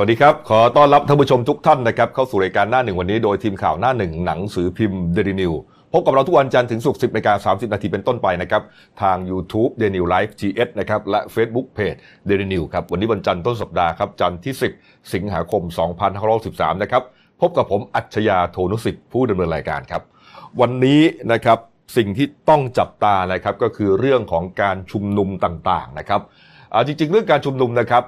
วัสดีครับ ขอต้อนรับท่านผู้ชมทุกท่านนะครับเข้าสู่รายการหน้าหนึ่งวันนี้โดยทีมข่าวหน้าหนึ่งหนังสือพิมพ์เดลินิวพบกับเราทุกวันจันทร์ถึงศุกร์10นาฬิกา30 นาทีเป็นต้นไปนะครับ ทาง YouTube d e n i w Live GS นะครับ และ Facebook Page d e l i n e w ครับ วันนี้วันจันทร์ต้นสัปดาห์ครับ จันทร์ที่ 10 สิงหาคม 2563 นะครับ พบกับผมอัจฉยาโทนุสิทธิ์ผู้ดำเนินรายการครับ วันนี้นะครับสิ่งที่ต้องจับตานะครับก็คือเรื่องของการชุมนุมต่างๆนะครับจริงๆ เรื่องการชุมนุมนะครับ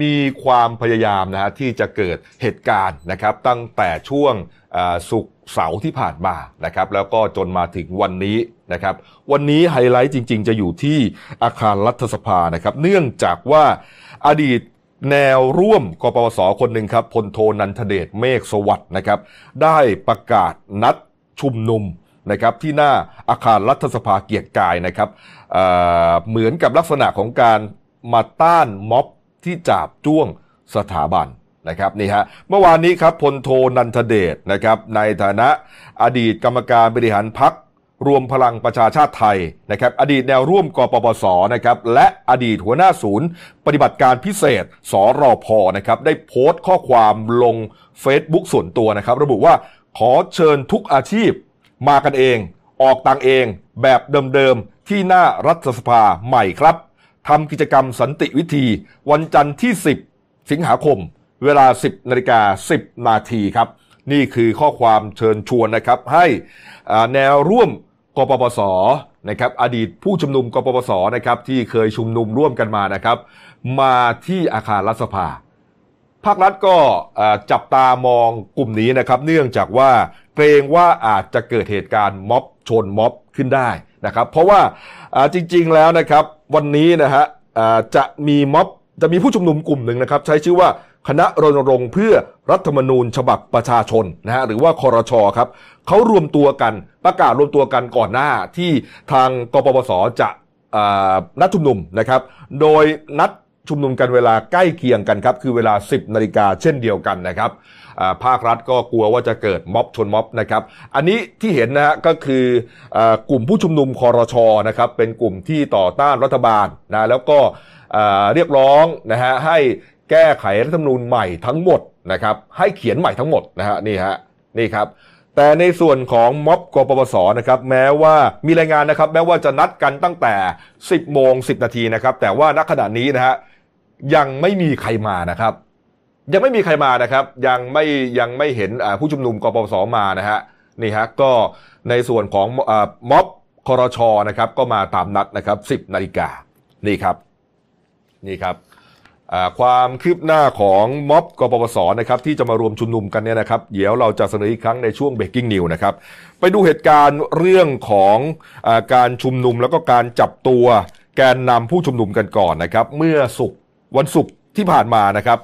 มีความพยายามนะฮะที่จะเกิดเหตุการณ์นะครับตั้งแต่ช่วงอ่าศุกเสาร์ที่ผ่านมานะครับแล้วก็จนมาถึงวันนี้นะครับวันนี้ไฮไลท์จริง ๆ จะอยู่ที่อาคารรัฐสภานะครับเนื่องจากว่าอดีตแนวร่วมกปปสคนหนึ่งครับพลโทนันทเดชเมฆสวัสด์นะครับได้ประกาศนัดชุมนุมนะครับที่หน้าอาคารรัฐสภาเกียรติกายนะครับเเหมือนกับลักษณะของการมาต้านม็อบ ที่จาบจ้วงสถาบันนะครับนี่ฮะเมื่อวานนี้ครับพลโทนันทเดชนะครับในฐานะอดีตกรรมการบริหารพักรวมพลังประชาชาติไทยนะครับอดีตแนวร่วมกปปสนะครับและอดีตหัวหน้าศูนย์ ปฏิบัติการพิเศษสรอพนะครับได้โพสต์ข้อความลง Facebook ส่วนตัวนะครับ ระบุว่าขอเชิญทุกอาชีพมากันเอง ออกตังเองแบบเดิมๆที่หน้ารัฐสภาใหม่ครับ ทำกิจกรรมสันติวิธี วันจันทร์ที่ 10 สิงหาคม เวลา 10นาฬิกา10 นาทีครับ นี่คือข้อความเชิญชวนนะครับ ให้แนวร่วมกปปสนะครับอดีตผู้ชุมนุมกปปสนะครับที่เคยชุมนุมร่วมกันมานะครับ มาที่อาคารรัฐสภาภาครัฐก็จับตามองกลุ่มนี้นะครับ เนื่องจากว่าเกรงว่าอาจจะเกิดเหตุการณ์ม็อบชนม็อบขึ้นได้ นะครับเพราะว่าจริงๆแล้วนะครับวันนี้นะฮะจะมีม็อบจะมีผู้ชุมนุมกลุ่มหนึ่งนะครับใช้ชื่อว่าคณะรณรงค์เพื่อรัฐธรรมนูญฉบับประชาชนนะฮะหรือว่าคอรชครับเขารวมตัวกันประกาศรวมตัวกันก่อนหน้าที่ทางกปปสจะนัดชุมนุมนะครับ โดยนัด ชุมนุมกันเวลาใกล้เคียงกันครับ คือเวลา 10นาฬิกาเช่นเดียวกันนะครับภาครัฐก็กลัวว่าจะเกิดม็อบชนม็อบนะครับ อันนี้ที่เห็นนะฮะก็คืออกลุ่มผู้ชุมนุมคอรชนะครับ เป็นกลุ่มที่ต่อต้านรัฐบาลนะแล้วก็เรียกร้องนะฮะให้แก้ไขรัฐธรรมนูญใหม่ทั้งหมดนะครับ ให้เขียนใหม่ทั้งหมดนะฮะนี่ฮะนี่ครับแต่ในส่วนของม็อบกปปสนะครับแม้ว่ามีรายงานนะครับ แม้ว่าจะนัดกันตั้งแต่ 10โมง10 นาทีนะครับ แต่ว่าณขณะนี้นะฮะ ยังไม่มีใครมานะครับ ยังไม่มีใครมานะครับ ยังไม่ยังไม่เห็นผู้ชุมนุมกปปสมานะฮะนี่ฮะก็ในส่วนของอม็อบคอรชนะครับ ก็มาตามนัดนะครับ 10นาฬิกานี่ครับนี่ครับความคืบหน้าของม็อบกปปสนะครับที่จะมารวมชุมนุมกันเนี่ยนะครับ เดี๋ยวเราจะเสนออีกครั้งในช่วง Breaking News นะครับ ไปดูเหตุการณ์เรื่องของอการชุมนุมแล้วก็การจับตัวแกนนำผู้ชุมนุมกันก่อนนะครับ เมื่อศุกร์ วันศุกร์ที่ผ่านมานะครับ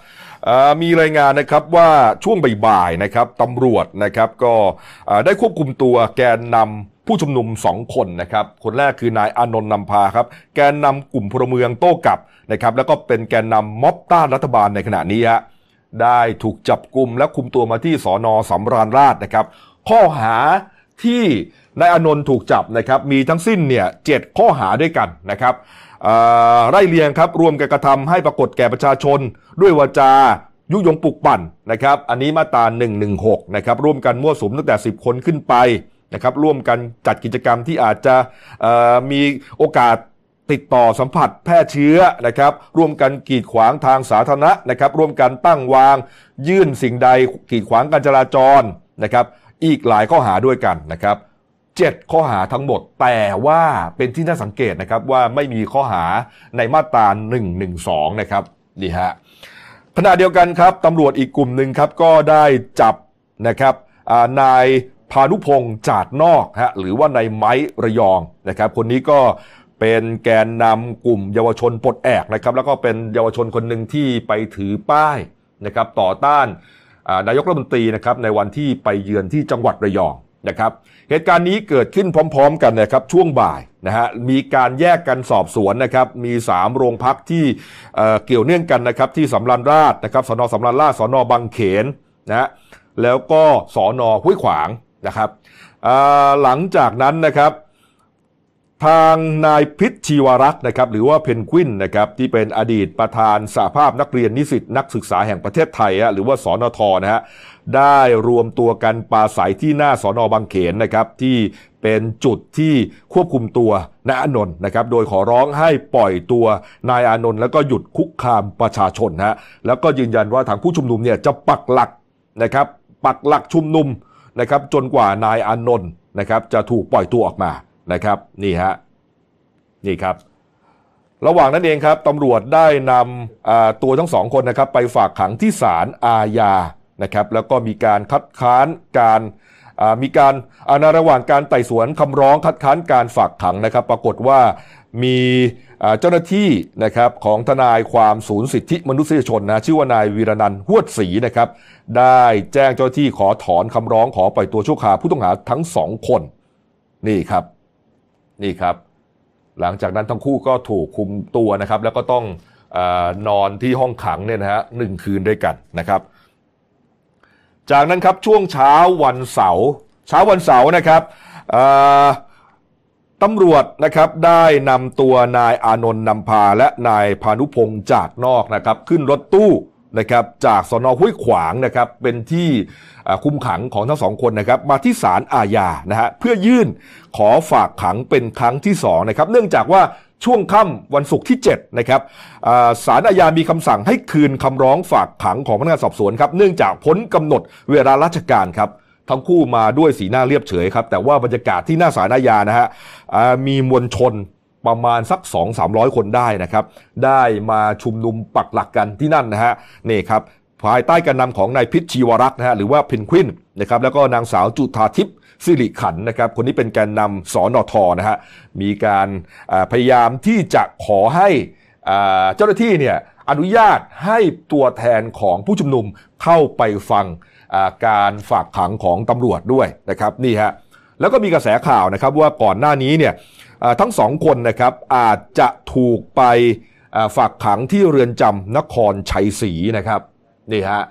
มีรายงานนะครับว่าช่วงบ่ายๆนะครับตำรวจนะครับก็ได้ควบคุมตัวแกนนำผู้ชุมนุมสองคนนะครับ คนแรกคือนายอนนท์นำพาครับ แกนนำกลุ่มพลเมืองโต้กลับนะครับ แล้วก็เป็นแกนนำม็อบต้านรัฐบาลในขณะนี้ฮะได้ถูกจับกลุ่มและคุมตัวมาที่สอนอสำราญราชนะครับ ข้อหาที่นายอนนท์ถูกจับนะครับ มีทั้งสิ้นเนี่ยเจ็ดข้อหาด้วยกันนะครับ ไล่เรียงครับรวมกันกระทำให้ปรากฏแก่ประชาชน ด้วยวาจายุยงปลุกปั่นนะครับ อันนี้มาตรา116นะครับร่วมกันมั่วสุมตั้งแต่ 10 คนขึ้นไปนะครับร่วมกันจัดกิจกรรมที่อาจจะมีโอกาสติดต่อสัมผัสแพร่เชื้อนะครับร่วมกันกีดขวางทางสาธารณะนะครับร่วมกันตั้งวาง ยื่นสิ่งใดกีดขวางการจราจรนะครับอีกหลายข้อหาด้วยกันนะครับ เจ็ดข้อหาทั้งหมด แต่ว่าเป็นที่น่าสังเกตนะครับว่าไม่มีข้อหาในมาตรา 112 นะครับนี่ฮะขณะเดียวกันครับตำรวจอีกกลุ่มหนึ่งครับก็ได้จับนะครับนายพานุพงษ์จาดนอกฮะหรือว่านายไม้ระยองนะครับ คนนี้ก็เป็นแกนนำกลุ่มเยาวชนปลดแอกนะครับ แล้วก็เป็นเยาวชนคนหนึ่งที่ไปถือป้ายนะครับต่อต้านนายกรัฐมนตรีนะครับในวันที่ไปเยือนที่จังหวัดระยอง นะครับ เหตุการณ์นี้เกิดขึ้นพร้อม ๆ กันนะครับช่วงบ่ายนะฮะมีการแยกกันสอบสวนนะครับมี 3 โรงพักที่เอ่อเกี่ยวเนื่องกันนะครับที่สำรานราชนะครับสนสำรานราชสนบางเขนนะฮะแล้วก็สอนอห้วยขวางนะครับอ่าหลังจากนั้นนะครับ ทางนายพิ ชีวรักษ์นะครับหรือว่าเพนกวินนะครับที่เป็นอดีตประธานสหภาพนักเรียนนิสิตนักศึกษาแห่งประเทศไทยหรือว่าสอนทนะฮะได้รวมตัวกันปาศัยที่หน้าสอนอบางเขนนะครับที่เป็นจุดที่ควบคุมตัวนายอนนท์นะครับ โดยขอร้องให้ปล่อยตัวนายอนนท์แล้วก็หยุดคุกคามประชาชนฮะแล้วก็ยืนยันว่าทางผู้ชุมนุมเนี่ยจะปักหลักนะครับ ปักหลักชุมนุมนะครับ จนกว่านายอนนท์นะครับ จะถูกปล่อยตัวออกมานะครับ นี่ฮะ นี่ครับ ระหว่างนั้นเองครับตำรวจได้นำตัวทั้งสองคนนะครับ ไปฝากขังที่ศาลอาญานะครับ แล้วก็มีการคัดค้านการมีการในระหว่างการไต่สวนคำร้องคัดค้านการฝากขังนะครับ ปรากฏว่ามีเจ้าหน้าที่นะครับของทนายความศูนย์สิทธิมนุษยชนนะชื่อว่านายวีรนันท์หวดศรีนะครับ ได้แจ้งเจ้าหน้าที่ขอถอนคำร้องขอปล่อยตัวชั่วคราวผู้ต้องหาทั้งสองคน นี่ครับ นี่ครับ หลังจากนั้นทั้งคู่ก็ถูกคุมตัวนะครับ แล้วก็ต้องอนอนที่ห้องขังเนี่ยนะฮะหนึ่งคืนด้วยกันนะครับ จากนั้นครับช่วงเช้าวันเสาร์เช้าวันเสาร์นะครับตำรวจนะครับได้นำตัวนายอานนท์นำพาและนายพานุพงศ์จากนอกนะครับ ขึ้นรถตู้ นะครับจากสนห้วยขวางนะครับเป็นที่คุมขังของทั้งสองคนนะครับมาที่ศาลอาญานะฮะเพื่อยื่นขอฝากขังเป็นครั้งที่2นะครับเนื่องจากว่าช่วงค่ำวันศุกร์ที่7นะครับศาลอาญามีคำสั่งให้คืนคำร้องฝากขังของพนักงานสอบสวนครับเนื่องจากพ้นกำหนดเวลาราชการครับทั้งคู่มาด้วยสีหน้าเรียบเฉยครับแต่ว่าบรรยากาศที่หน้าศาลอาญานะฮะมีมวลชน ประมาณสัก 2 3 0 0 คนได้นะครับ ได้มาชุมนุมปักหลักกันที่นั่นนะฮะนี่ครับภายใต้การนำของนายพิชชีวรักษ์นะฮะหรือว่าเพนควินนะครับแล้วก็นางสาวจุธาทิพย์สิริขันนะครับคนนี้เป็นแกนนำสอนอทอนะฮะมีการพยายามที่จะขอให้เจ้าหน้าที่เนี่ยอนุญาตให้ตัวแทนของผู้ชุมนุมเข้าไปฟังการฝากขังของตำรวจด้วยนะครับนี่ฮะแล้วก็มีกระแสข่าวนะครับว่าก่อนหน้านี้เนี่ย ทั้งสองคนนะครับอาจจะถูกไปฝากขังที่เรือนจำนครชัยศรีนะครับนี่ฮะ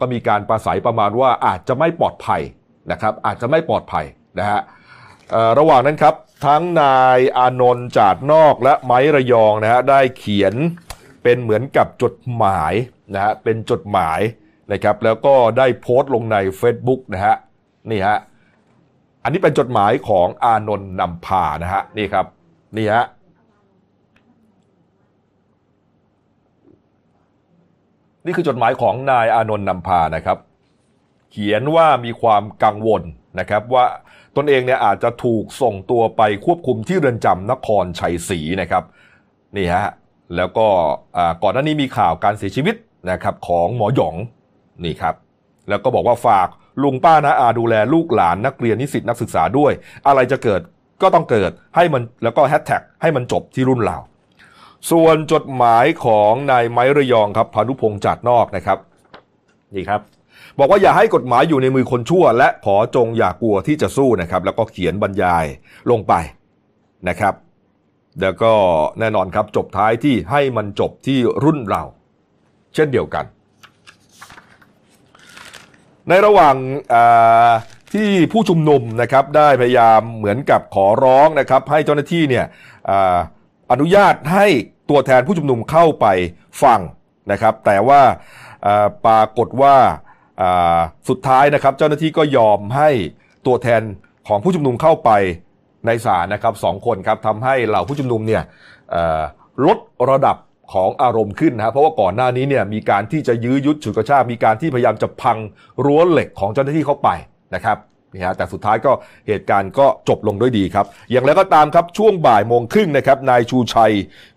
ก็มีการประสัยประมาณว่าอาจจะไม่ปลอดภัยนะครับอาจจะไม่ปลอดภัยนะฮะระหว่างนั้นครับทั้งนายอานนท์จาดนอกและไม้ระยองนะฮะได้เขียนเป็นเหมือนกับจดหมายนะฮะเป็นจดหมายนะครับแล้วก็ได้โพสต์ลงใน Facebook นะฮะนี่ฮะ อันนี้เป็นจดหมายของอานนท์นำพานะฮะนี่ครับนี่ฮะนี่คือจดหมายของนายอานนท์นำพานะครับ เขียนว่ามีความกังวลนะครับว่าตนเองเนี่ยอาจจะถูกส่งตัวไปควบคุมที่เรือนจำนครชัยศรีนะครับนี่ฮะแล้วก็ก่อนหน้านี้มีข่าวการเสียชีวิตนะครับของหมอหยองนี่ครับ แล้วก็บอกว่าฝาก ลุงป้านะอาดูแลลูกหลานนักเรียนนิสิตนักศึกษาด้วย อะไรจะเกิดก็ต้องเกิดให้มันแล้วก็แฮชแท็กให้มันจบที่รุ่นเราส่วนจดหมายของนายไม้ระยองครับพานุพงษ์จัดนอกนะครับนี่ครับ บอกว่าอย่าให้กฎหมายอยู่ในมือคนชั่ว และขอจงอย่ากลัวที่จะสู้นะครับ แล้วก็เขียนบรรยายลงไปนะครับ แล้วก็แน่นอนครับจบท้ายที่ให้มันจบที่รุ่นเรา เช่นเดียวกัน ในระหว่างที่ผู้ชุมนุมนะครับได้พยายามเหมือนกับขอร้องนะครับ ให้เจ้าหน้าที่เนี่ยอนุญาตให้ตัวแทนผู้ชุมนุมเข้าไปฟังนะครับ แต่ว่าปรากฏว่าสุดท้ายนะครับ เจ้าหน้าที่ก็ยอมให้ตัวแทนของผู้ชุมนุมเข้าไปในศาลนะครับสองคนครับทำให้เหล่าผู้ชุมนุมเนี่ยลดระดับ ของอารมณ์ขึ้นนะเพราะว่าก่อนหน้านี้เนี่ยมีการที่จะยื้อยุดฉุดกระชากมีการที่พยายามจะพังรั้วเหล็กของเจ้าหน้าที่เข้าไปนะครับนี่ฮะแต่สุดท้ายก็เหตุการณ์ก็จบลงด้วยดีครับ อย่างไรก็ตามครับช่วงบ่ายโมงครึ่งนะครับนายชูชัย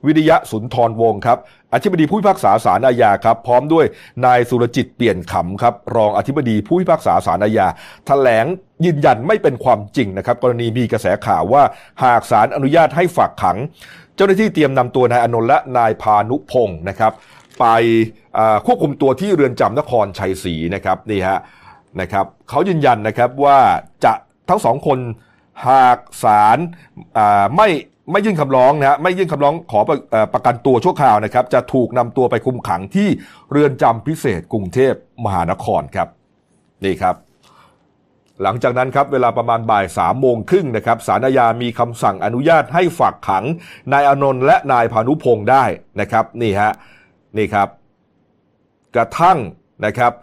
วิริยะสุนทรวงศ์ครับอธิบดีผู้พิพากษาศาลอาญาครับพร้อมด้วยนายสุรจิตเปลี่ยนขำครับรองอธิบดีผู้พิพากษาศาลอาญาแถลงยืนยันไม่เป็นความจริงนะครับกรณีมีกระแสข่าวว่าหากศาลอนุญาตให้ฝากขัง เจ้าหน้าที่เตรียมนำตัวนายอนนท์และนายพานุพงศ์นะครับ ไปควบคุมตัวที่เรือนจำนครชัยศรีนะครับนี่ฮะนะครับเขายืนยันนะครับว่าจะทั้งสองคนหากศาลไม่ไม่ยื่นคำร้องนะฮะไม่ยื่นคำร้องขอประกันตัวชั่วคราวนะครับ จะถูกนำตัวไปคุมขังที่เรือนจำพิเศษกรุงเทพมหานครครับนี่ครับ หลังจากนั้นครับเวลาประมาณบ่ายสามโมงครึ่งนะครับสารอาญามีคำสั่งอนุญาตให้ฝากขังนายอนนท์และนายพานุพงศ์ได้นะครับนี่ฮะนี่ครับ กระทั่งนะครับ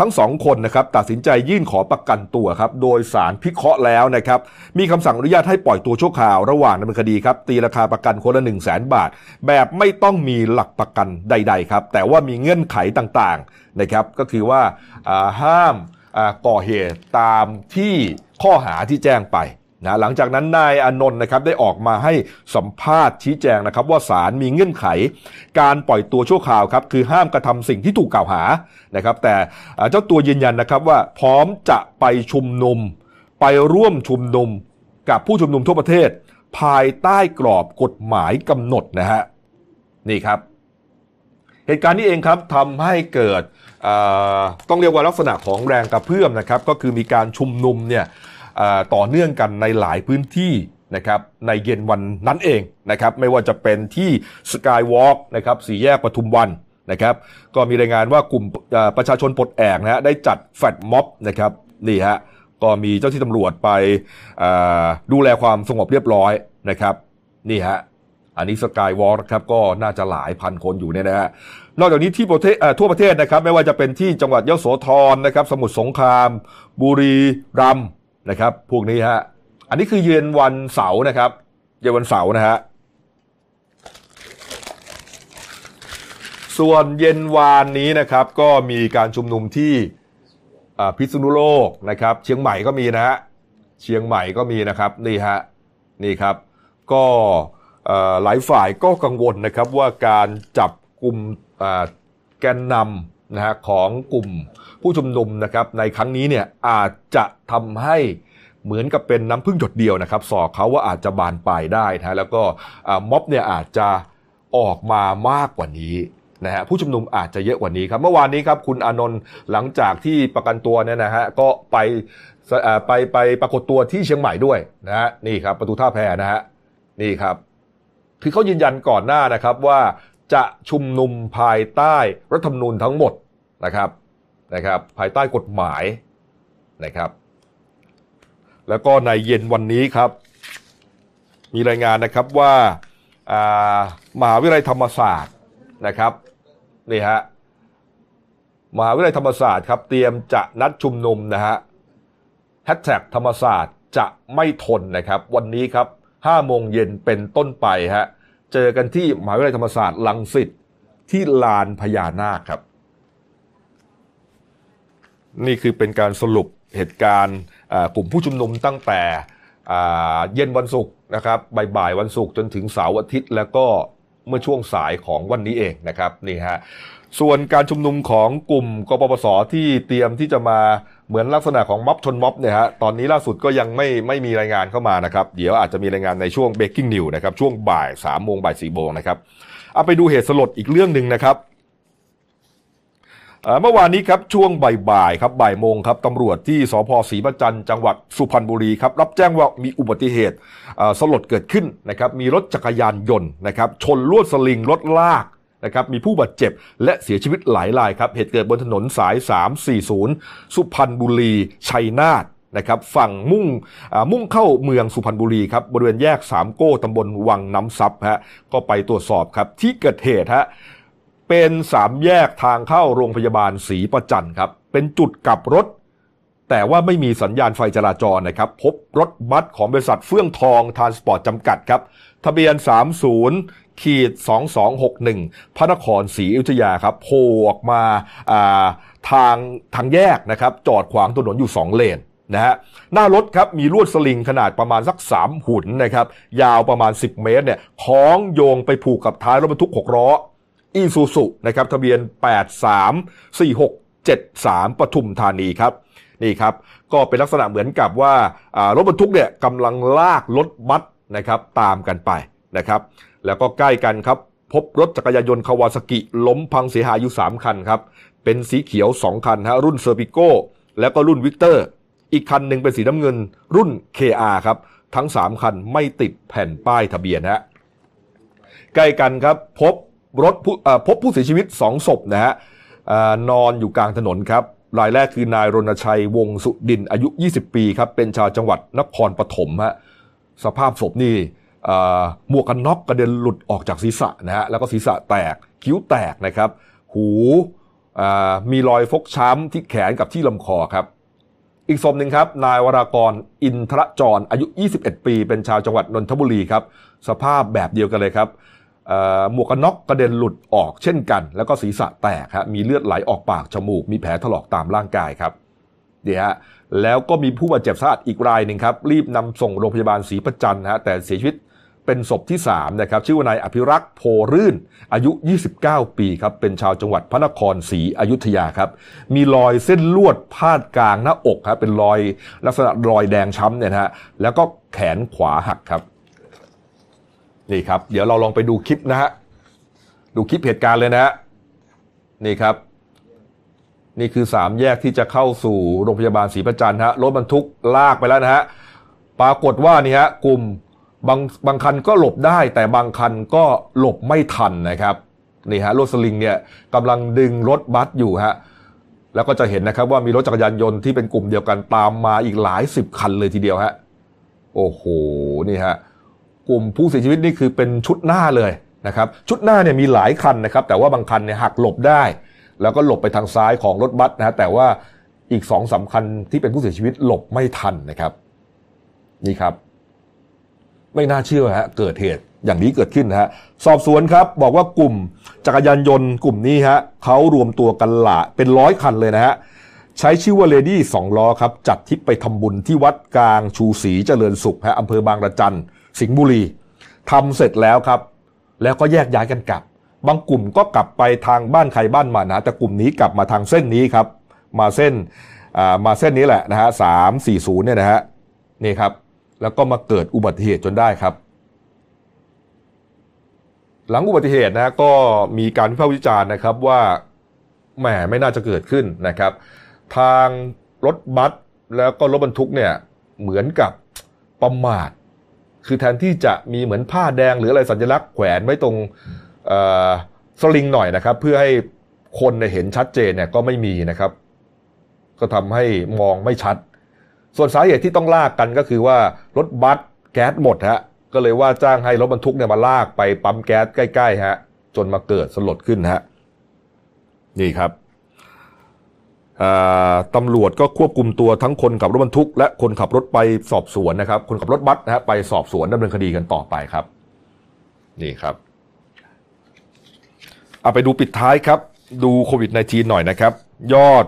ทั้งสองคนนะครับตัดสินใจยื่นขอประกันตัวครับโดยสารพิเคราะห์แล้วนะครับ มีคำสั่งอนุญาตให้ปล่อยตัวชั่วคราวระหว่างดำเนินคดีครับตีราคาประกันคนละ1 0 0 0 0แบาท แบบไม่ต้องมีหลักประกันใด ๆ ครับ แต่ว่ามีเงื่อนไขต่างๆนะครับ ก็คือว่าห้าม ก่อเหตุตามที่ข้อหาที่แจ้งไปนะหลังจากนั้นนายอนนท์นะครับได้ออกมาให้สัมภาษณ์ชี้แจงนะครับว่าศาลมีเงื่อนไข การปล่อยตัวชั่วคราวครับคือห้ามกระทำสิ่งที่ถูกกล่าวหานะครับแต่เจ้าตัวยืนยันนะครับว่าพร้อมจะไปชุมนุม ไปร่วมชุมนุมกับผู้ชุมนุมทั่วประเทศ ภายใต้กรอบกฎหมายกำหนดนะฮะนี่ครับ เหตุการณ์นี้เองครับทำให้เกิดต้องเรียกว่าลักษณะของแรงกระเพื่อมนะครับ ก็คือมีการชุมนุมเนี่ยต่อเนื่องกันในหลายพื้นที่นะครับในเย็นวันนั้นเองนะครับ ไม่ว่าจะเป็นที่สกายวอล์กนะครับสี่แยกปทุมวันนะครับ ก็มีรายงานว่ากลุ่มประชาชนปลดแอกนะฮะได้จัดแฟดม็อบนะครับนี่ฮะก็มีเจ้าที่ตำรวจไปดูแลความสงบเรียบร้อยนะครับนี่ฮะ อันนี้สกายวอล์กครับก็น่าจะหลายพันคนอยู่เนี่ยนะฮะนอกจากนี้ที่ประเทศทั่วประเทศนะครับ ไม่ว่าจะเป็นที่จังหวัดยโสธรนะครับ สมุทรสงคราม บุรีรัมย์นะครับ พวกนี้ฮะอันนี้คือเย็นวันเสาร์นะครับ เย็นวันเสาร์นะฮะส่วนเย็นวานนี้นะครับก็มีการชุมนุมที่พิษณุโลกนะครับ เชียงใหม่ก็มีนะฮะเชียงใหม่ก็มีนะครับนี่ฮะนี่ครับ ก็ หลายฝ่ายก็กังวลนะครับว่าการจับกลุ่มแกนนำนะฮะของกลุ่มผู้ชุมนุมนะครับในครั้งนี้เนี่ยอาจจะทำให้เหมือนกับเป็นน้ำพึ่งหยดเดียวนะครับสอกเขาว่าอาจจะบานปลายได้นะแล้วก็ม็อบเนี่ยอาจจะออกมามากกว่านี้นะฮะผู้ชุมนุมอาจจะเยอะกว่านี้ครับ เมื่อวานนี้ครับคุณอานนท์หลังจากที่ประกันตัวเนี่ยนะฮะก็ไปไปไปปรากฏตัวที่เชียงใหม่ด้วยนะฮะนี่ครับประตูท่าแพนะฮะนี่ครับ คือเขายืนยันก่อนหน้านะครับว่าจะชุมนุมภายใต้รัฐธรรมนูญทั้งหมดนะครับนะครับ ภายใต้กฎหมายนะครับ แล้วก็ในเย็นวันนี้ครับ มีรายงานนะครับว่ามหาวิทยาลัยธรรมศาสตร์นะครับนี่ฮะมหาวิทยาลัยธรรมศาสตร์ครับเตรียมจะนัดชุมนุมนะฮะแฮชแท็กธรรมศาสตร์จะไม่ทนนะครับ วันนี้ครับ 5โมงเย็นเป็นต้นไปฮะ เจอกันที่มหาวิทยาลัยธรรมศาสตร์ลังสิตที่ลานพญานาคครับ นี่คือเป็นการสรุปเหตุการณ์กลุ่มผู้ชุมนุมตั้งแต่เย็นวันศุกร์นะครับบ่ายๆวันศุกร์จนถึงเสาร์อาทิตย์แล้วก็ เมื่อช่วงสายของวันนี้เองนะครับนี่ฮะส่วนการชุมนุมของกลุ่มกปปสที่เตรียมที่จะมาเหมือนลักษณะของม็อบชนม็อบเนี่ยฮะตอนนี้ล่าสุดก็ยังไม่ไม่มีรายงานเข้ามานะครับเดี๋ยวอาจจะมีรายงานในช่วง breaking news นะครับช่วงบ่ายสามโมงบ่ายสี่โมงนะครับเอาไปดูเหตุสลดอีกเรื่องหนึ่งนะครับ เมื่อวานนี้ครับช่วงบ่ายๆครับบ่ายโมงครับตำรวจที่สภ.ศรีประจันต์จังหวัดสุพรรณบุรีครับรับแจ้งว่ามีอุบัติเหตุสลดเกิดขึ้นนะครับมีรถจักรยานยนต์นะครับชนลวดสลิงรถลากนะครับมีผู้บาดเจ็บและเสียชีวิตหลายรายครับเหตุเกิดบนถนนสาย 340 สุพรรณบุรีชัยนาทนะครับฝั่งมุ่งมุ่งเข้าเมืองสุพรรณบุรีครับบริเวณแยกสามโก้ตำบลวังน้ำซับฮะก็ไปตรวจสอบครับที่เกิดเหตุฮะ เป็นสามแยกทางเข้าโรงพยาบาลศรีประจันต์ครับ เป็นจุดกลับรถ แต่ว่าไม่มีสัญญาณไฟจราจรนะครับ พบรถบัสของบริษัทเฟื่องทองทรานสปอร์ตจำกัดครับ ทะเบียน 30ขีด2261 พระนครศรีอยุธยาครับโผล่ออกมาาทางทางแยกนะครับ จอดขวางถนนอยู่ 2 เลนนะฮะหน้ารถครับมีลวดสลิงขนาดประมาณสัก 3 หุ่นนะครับ ยาวประมาณ 10 เมตรเนี่ยคล้องโยงไปผูกกับท้ายรถบรรทุก6ล้อ อีซูซุนะครับทะเบียน 834673 ปทุมธานีครับนี่ครับก็เป็นลักษณะเหมือนกับว่ารถบรรทุกเนี่ยกำลังลากรถบัสนะครับตามกันไปนะครับ แล้วก็ใกล้กันครับ พบรถจักรยานยนต์คาวาซากิ ล้มพังเสียหายอยู่ 3 คันครับ เป็นสีเขียว 2 คันฮะรุ่น Serpico แล้วก็รุ่น Victor อีกคันหนึ่งเป็นสีน้ำเงินรุ่น KR ครับ ทั้ง 3 คันไม่ติดแผ่นป้ายทะเบียนฮะใกล้กันครับพบ รถพบผู้เสียชีวิต 2 ศพนะฮะนอนอยู่กลางถนนครับรายแรกคือนายรณชัยวงสุดินอายุ 20 ปีครับเป็นชาวจังหวัดนครปฐมฮะสภาพศพนี่หมวกกันน็อกกระเด็นหลุดออกจากศีรษะนะฮะแล้วก็ศีรษะแตกคิ้วแตกนะครับ หูมีรอยฟกช้ำที่แขนกับที่ลำคอครับ อีกศพหนึ่งครับ นายวรากรอินทรจรอายุ 21 ปี เป็นชาวจังหวัดนนทบุรีครับ สภาพแบบเดียวกันเลยครับ หมวกกันน็อกกระเด็นหลุดออกเช่นกัน แล้วก็ศีรษะแตกฮะมีเลือดไหลออกปากจมูก มีแผลถลอกตามร่างกายครับเดี๋ยวฮะแล้วก็มีผู้บาดเจ็บสาหัสอีกรายหนึ่งครับ รีบนำส่งโรงพยาบาลศรีประจันฮะแต่เสียชีวิตเป็นศพที่3นะครับชื่อว่านายอภิรักษ์โพรื่น อายุ 29 ปีครับเป็นชาวจังหวัดพระนครศรีอยุธยาครับ มีรอยเส้นลวดพาดกลางหน้าอกครับเป็นรอยลักษณะรอยแดงช้ำเนี่ยนะฮะแล้วก็แขนขวาหักครับ นี่ครับ เดี๋ยวเราลองไปดูคลิปนะฮะ ดูคลิปเหตุการณ์เลยนะฮะ นี่ครับ นี่คือสามแยกที่จะเข้าสู่โรงพยาบาลศรีประจันฮะ รถบรรทุกลากไปแล้วนะฮะ ปรากฏว่านี่ฮะกลุ่มบางบางคันก็หลบได้ แต่บางคันก็หลบไม่ทันนะครับนี่ฮะรถสลิงเนี่ยกำลังดึงรถบัสอยู่ฮะแล้วก็จะเห็นนะครับว่ามีรถจักรยานยนต์ที่เป็นกลุ่มเดียวกันตามมาอีกหลายสิบคันเลยทีเดียวฮะโอ้โหนี่ฮะ กลุ่มผู้เสียชีวิตนี่คือเป็นชุดหน้าเลยนะครับชุดหน้าเนี่ยมีหลายคันนะครับแต่ว่าบางคันเนี่ยหักหลบได้ แล้วก็หลบไปทางซ้ายของรถบัสนะฮะแต่ว่าอีกสองสาคัญที่เป็นผู้เสียชีวิตหลบไม่ทันนะครับ นี่ครับ ไม่น่าเชื่อฮะเกิดเหตุอย่างนี้เกิดขึ้นฮะสอบสวนครับ บอกว่ากลุ่มจักรยานยนต์กลุ่มนี้ฮะเขารวมตัวกันหละเป็นร้อยคันเลยนะฮะใช้ชื่อว่าเลดี้สองล้อครับ จัดทิปไปทำบุญที่วัดกลางชูศรีเจริญสุขฮะอำเภอบางระจัน สิงห์บุรีทำเสร็จแล้วครับ แล้วก็แยกย้ายกันกลับ บางกลุ่มก็กลับไปทางบ้านใครบ้านมันนะแต่กลุ่มนี้กลับมาทางเส้นนี้ครับ มาเส้นมาเส้นนี้แหละนะฮะสามสี่ศูนย์เนี่ยนะฮะนี่ครับ แล้วก็มาเกิดอุบัติเหตุจนได้ครับ หลังอุบัติเหตุนะก็มีการวิพากษ์วิจารณ์นะครับว่าแหมไม่น่าจะเกิดขึ้นนะครับ ทางรถบัสแล้วก็รถบรรทุกเนี่ยเหมือนกับประมาท คือแทนที่จะมีเหมือนผ้าแดงหรืออะไรสัญลักษณ์แขวนไว้ตรงสลิงหน่อยนะครับ เพื่อให้คนเห็นชัดเจนเนี่ยก็ไม่มีนะครับ ก็ทำให้มองไม่ชัด ส่วนสาเหตุที่ต้องลากกันก็คือว่ารถบัสแก๊สหมดฮะก็เลยว่าจ้างให้รถบรรทุกเนี่ยมาลากไปปั๊มแก๊สใกล้ๆฮะจนมาเกิดสลดขึ้นฮะนี่ครับ ตำรวจก็ควบคุมตัวทั้งคนขับรถบรรทุก และคนขับรถไปสอบสวนนะครับ คนขับรถบัสนะฮะไปสอบสวนดำเนินคดีกันต่อไปครับ นี่ครับเอาไปดูปิดท้ายครับ ดูโควิด -19 หน่อยนะครับ ยอด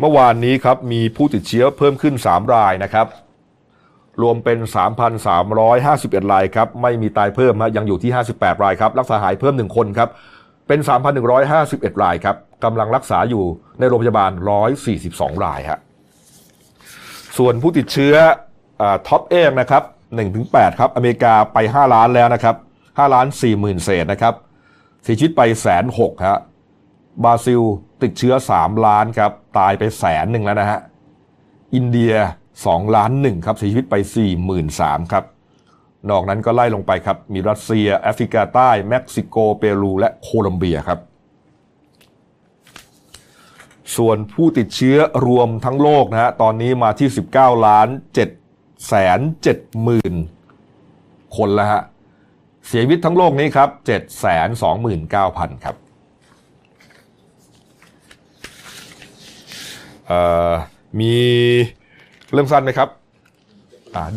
เมื่อวานนี้ครับ มีผู้ติดเชื้อเพิ่มขึ้น 3 รายนะครับ รวมเป็น 3,351 รายครับ ไม่มีตายเพิ่มฮะยังอยู่ที่ 58 รายครับ รักษาหายเพิ่ม 1 คนครับ เป็น 3,151 รายครับ กำลังรักษาอยู่ในโรงพยาบาล 142 รายฮะส่วนผู้ติดเชื้อท็อปเองนะครับ1-8 ครับ อเมริกาไป 5 ล้านแล้วนะครับ5ล้าน4หมื่นเศษนะครับเสียชีวิตไปแสนหกฮะบราซิลติดเชื้อ 3 ล้านครับ ตายไปแสนหนึ่งแล้วนะฮะอินเดีย 2 ล้านหนึ่งครับเสียชีวิตไป 4 3 0 0 0ครับนอกนั้นก็ไล่ลงไปครับ มีรัสเซียแอฟริกาใต้ เม็กซิโก เปรู และโคลอมเบียครับ ส่วนผู้ติดเชื้อรวมทั้งโลกนะฮะตอนนี้มาที่ 19 ล้าน7แสน7หมื่นคนแล้วฮะเสียชีวิตทั้งโลกนี้ครับ7แสน2 9 0 0 0ครับมีเรื่องสั้นไหมครับ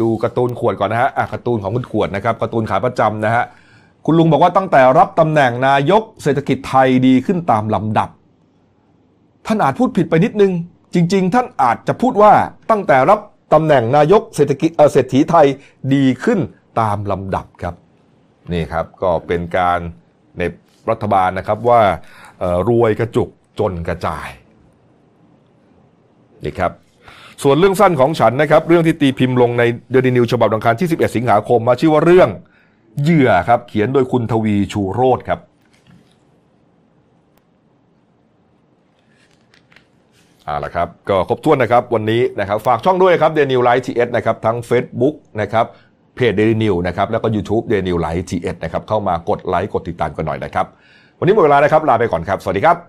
ดูการ์ตูนขวดก่อนนะฮะการ์ตูนของคุณขวดนะครับการ์ตูนขาประจำนะฮะคุณลุงบอกว่าตั้งแต่รับตำแหน่งนายกเศรษฐกิจไทยดีขึ้นตามลำดับ ท่านอาจพูดผิดไปนิดนึง จริง ๆ ท่านอาจจะพูดว่าตั้งแต่รับตำแหน่งนายกเศรษฐกิจเศรษฐีไทยดีขึ้นตามลำดับครับนี่ครับก็เป็นการในรัฐบาลนะครับว่ารวยกระจุกจนกระจายนี่ครับส่วนเรื่องสั้นของฉันนะครับ เรื่องที่ตีพิมพ์ลงในเดลินิวฉบับดังคารที่ 11 สิงหาคมมาชื่อว่าเรื่องเหยื่อครับ เขียนโดยคุณทวีชูโรธครับ เอาละครับ ก็ครบถ้วนนะครับวันนี้นะครับฝากช่องด้วยครับเดนิวไลท์ทีเอสนะครับทั้ง Facebook นะครับเพจเดนิวนะครับแล้วก็ YouTube เดนิวไลท์ทีเอสนะครับเข้ามากดไลค์กดติดตามกันหน่อยนะครับ วันนี้หมดเวลาแล้วครับลาไปก่อนครับ สวัสดีครับ